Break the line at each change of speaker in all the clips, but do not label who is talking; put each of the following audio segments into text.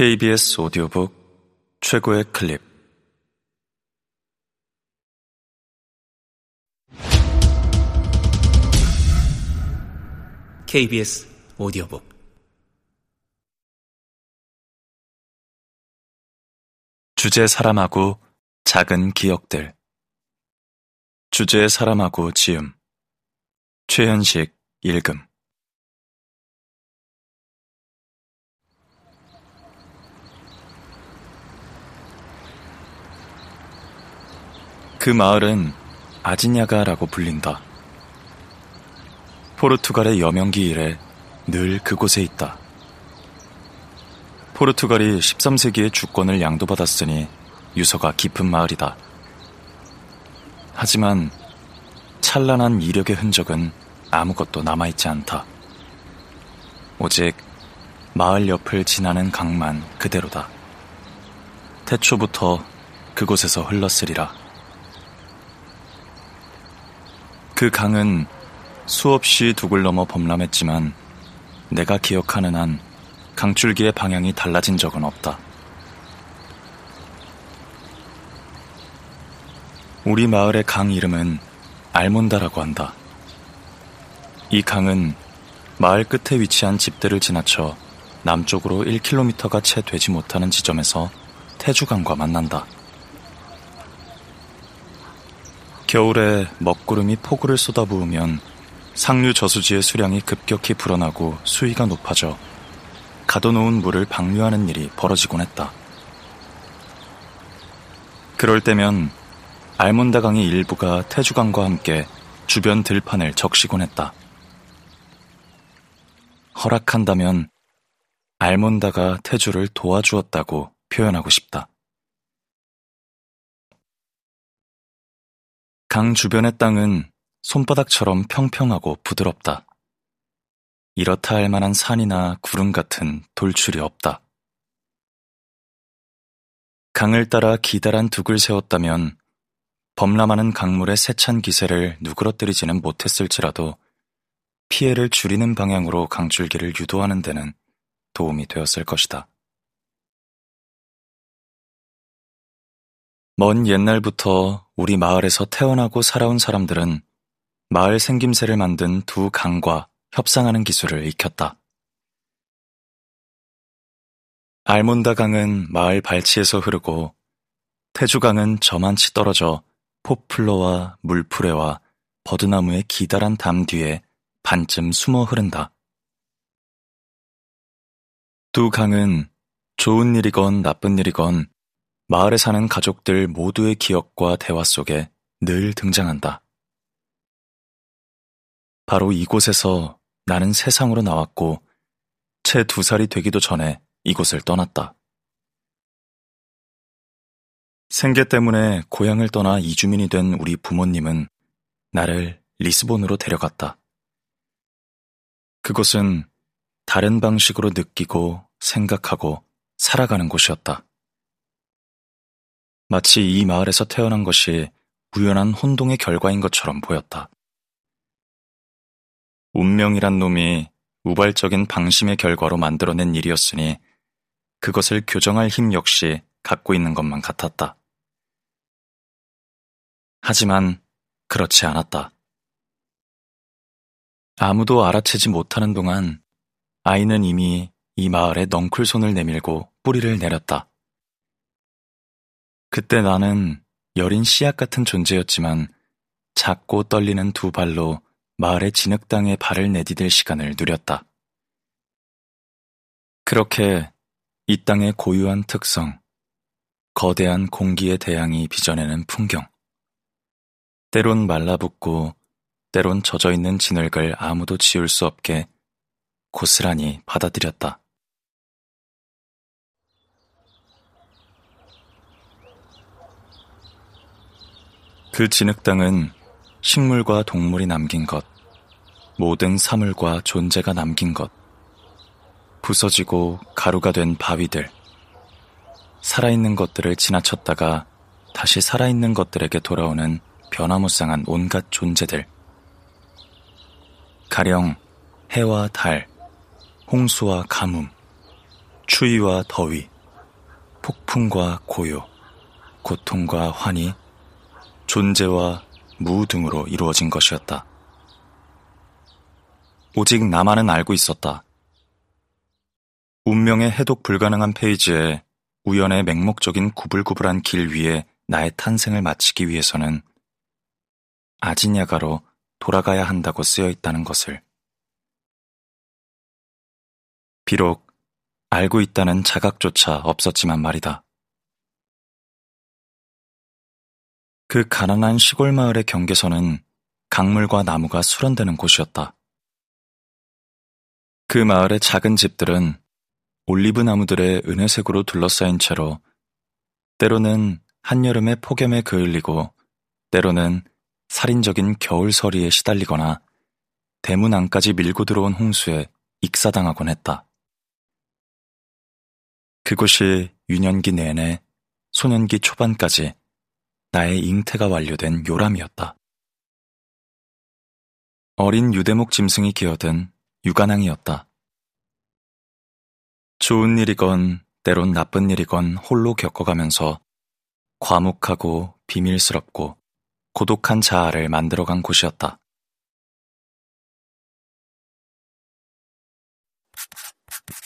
KBS 오디오북 최고의 클립.
KBS 오디오북.
주제 사람하고 작은 기억들. 주제 사람하고 지음. 최현식 읽음 그 마을은 아지냐가라고 불린다. 포르투갈의 여명기 이래 늘 그곳에 있다. 포르투갈이 13세기에 주권을 양도받았으니 유서가 깊은 마을이다. 하지만 찬란한 이력의 흔적은 아무것도 남아있지 않다. 오직 마을 옆을 지나는 강만 그대로다. 태초부터 그곳에서 흘렀으리라. 그 강은 수없이 두굴 넘어 범람했지만 내가 기억하는 한 강줄기의 방향이 달라진 적은 없다. 우리 마을의 강 이름은 알몬다라고 한다. 이 강은 마을 끝에 위치한 집들을 지나쳐 남쪽으로 1km가 채 되지 못하는 지점에서 태주강과 만난다. 겨울에 먹구름이 폭우를 쏟아부으면 상류 저수지의 수량이 급격히 불어나고 수위가 높아져 가둬놓은 물을 방류하는 일이 벌어지곤 했다. 그럴 때면 알몬다강의 일부가 태주강과 함께 주변 들판을 적시곤 했다. 허락한다면 알몬다가 태주를 도와주었다고 표현하고 싶다. 강 주변의 땅은 손바닥처럼 평평하고 부드럽다. 이렇다 할 만한 산이나 구름 같은 돌출이 없다. 강을 따라 기다란 둑을 세웠다면 범람하는 강물의 세찬 기세를 누그러뜨리지는 못했을지라도 피해를 줄이는 방향으로 강줄기를 유도하는 데는 도움이 되었을 것이다. 먼 옛날부터 우리 마을에서 태어나고 살아온 사람들은 마을 생김새를 만든 두 강과 협상하는 기술을 익혔다. 알몬다 강은 마을 발치에서 흐르고 태주강은 저만치 떨어져 포플러와 물풀레와 버드나무의 기다란 담 뒤에 반쯤 숨어 흐른다. 두 강은 좋은 일이건 나쁜 일이건 마을에 사는 가족들 모두의 기억과 대화 속에 늘 등장한다. 바로 이곳에서 나는 세상으로 나왔고 채 두 살이 되기도 전에 이곳을 떠났다. 생계 때문에 고향을 떠나 이주민이 된 우리 부모님은 나를 리스본으로 데려갔다. 그곳은 다른 방식으로 느끼고 생각하고 살아가는 곳이었다. 마치 이 마을에서 태어난 것이 우연한 혼동의 결과인 것처럼 보였다. 운명이란 놈이 우발적인 방심의 결과로 만들어낸 일이었으니 그것을 교정할 힘 역시 갖고 있는 것만 같았다. 하지만 그렇지 않았다. 아무도 알아채지 못하는 동안 아이는 이미 이 마을에 넝쿨 손을 내밀고 뿌리를 내렸다. 그때 나는 여린 씨앗 같은 존재였지만 작고 떨리는 두 발로 마을의 진흙땅에 발을 내디딜 시간을 누렸다. 그렇게 이 땅의 고유한 특성, 거대한 공기의 대양이 빚어내는 풍경. 때론 말라붙고 때론 젖어있는 진흙을 아무도 지울 수 없게 고스란히 받아들였다. 그 진흙땅은 식물과 동물이 남긴 것, 모든 사물과 존재가 남긴 것, 부서지고 가루가 된 바위들, 살아있는 것들을 지나쳤다가 다시 살아있는 것들에게 돌아오는 변화무쌍한 온갖 존재들. 가령 해와 달, 홍수와 가뭄, 추위와 더위, 폭풍과 고요, 고통과 환희, 존재와 무 등으로 이루어진 것이었다. 오직 나만은 알고 있었다. 운명의 해독 불가능한 페이지에 우연의 맹목적인 구불구불한 길 위에 나의 탄생을 마치기 위해서는 아지냐가로 돌아가야 한다고 쓰여 있다는 것을. 비록 알고 있다는 자각조차 없었지만 말이다. 그 가난한 시골 마을의 경계선은 강물과 나무가 수련되는 곳이었다. 그 마을의 작은 집들은 올리브 나무들의 은혜색으로 둘러싸인 채로 때로는 한여름에 폭염에 그을리고 때로는 살인적인 겨울 서리에 시달리거나 대문 안까지 밀고 들어온 홍수에 익사당하곤 했다. 그곳이 유년기 내내 소년기 초반까지 나의 잉태가 완료된 요람이었다. 어린 유대목 짐승이 기어든 유관왕이었다. 좋은 일이건 때론 나쁜 일이건 홀로 겪어가면서 과묵하고 비밀스럽고 고독한 자아를 만들어간 곳이었다.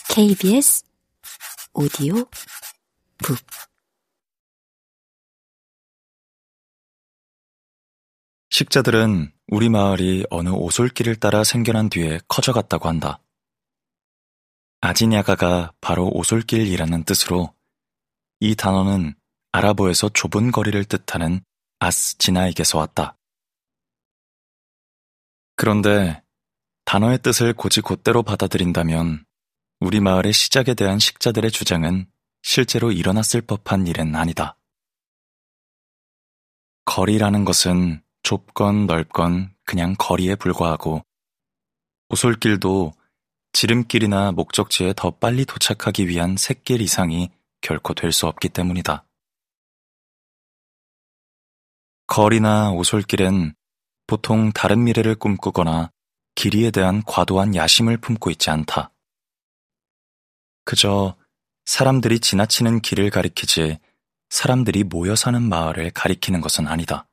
KBS 오디오 북
식자들은 우리 마을이 어느 오솔길을 따라 생겨난 뒤에 커져갔다고 한다. 아지냐가가 바로 오솔길이라는 뜻으로 이 단어는 아랍어에서 좁은 거리를 뜻하는 아스지나에게서 왔다. 그런데 단어의 뜻을 고지 곧대로 받아들인다면 우리 마을의 시작에 대한 식자들의 주장은 실제로 일어났을 법한 일은 아니다. 거리라는 것은 좁건 넓건 그냥 거리에 불과하고 오솔길도 지름길이나 목적지에 더 빨리 도착하기 위한 샛길 이상이 결코 될 수 없기 때문이다. 거리나 오솔길엔 보통 다른 미래를 꿈꾸거나 길이에 대한 과도한 야심을 품고 있지 않다. 그저 사람들이 지나치는 길을 가리키지 사람들이 모여 사는 마을을 가리키는 것은 아니다.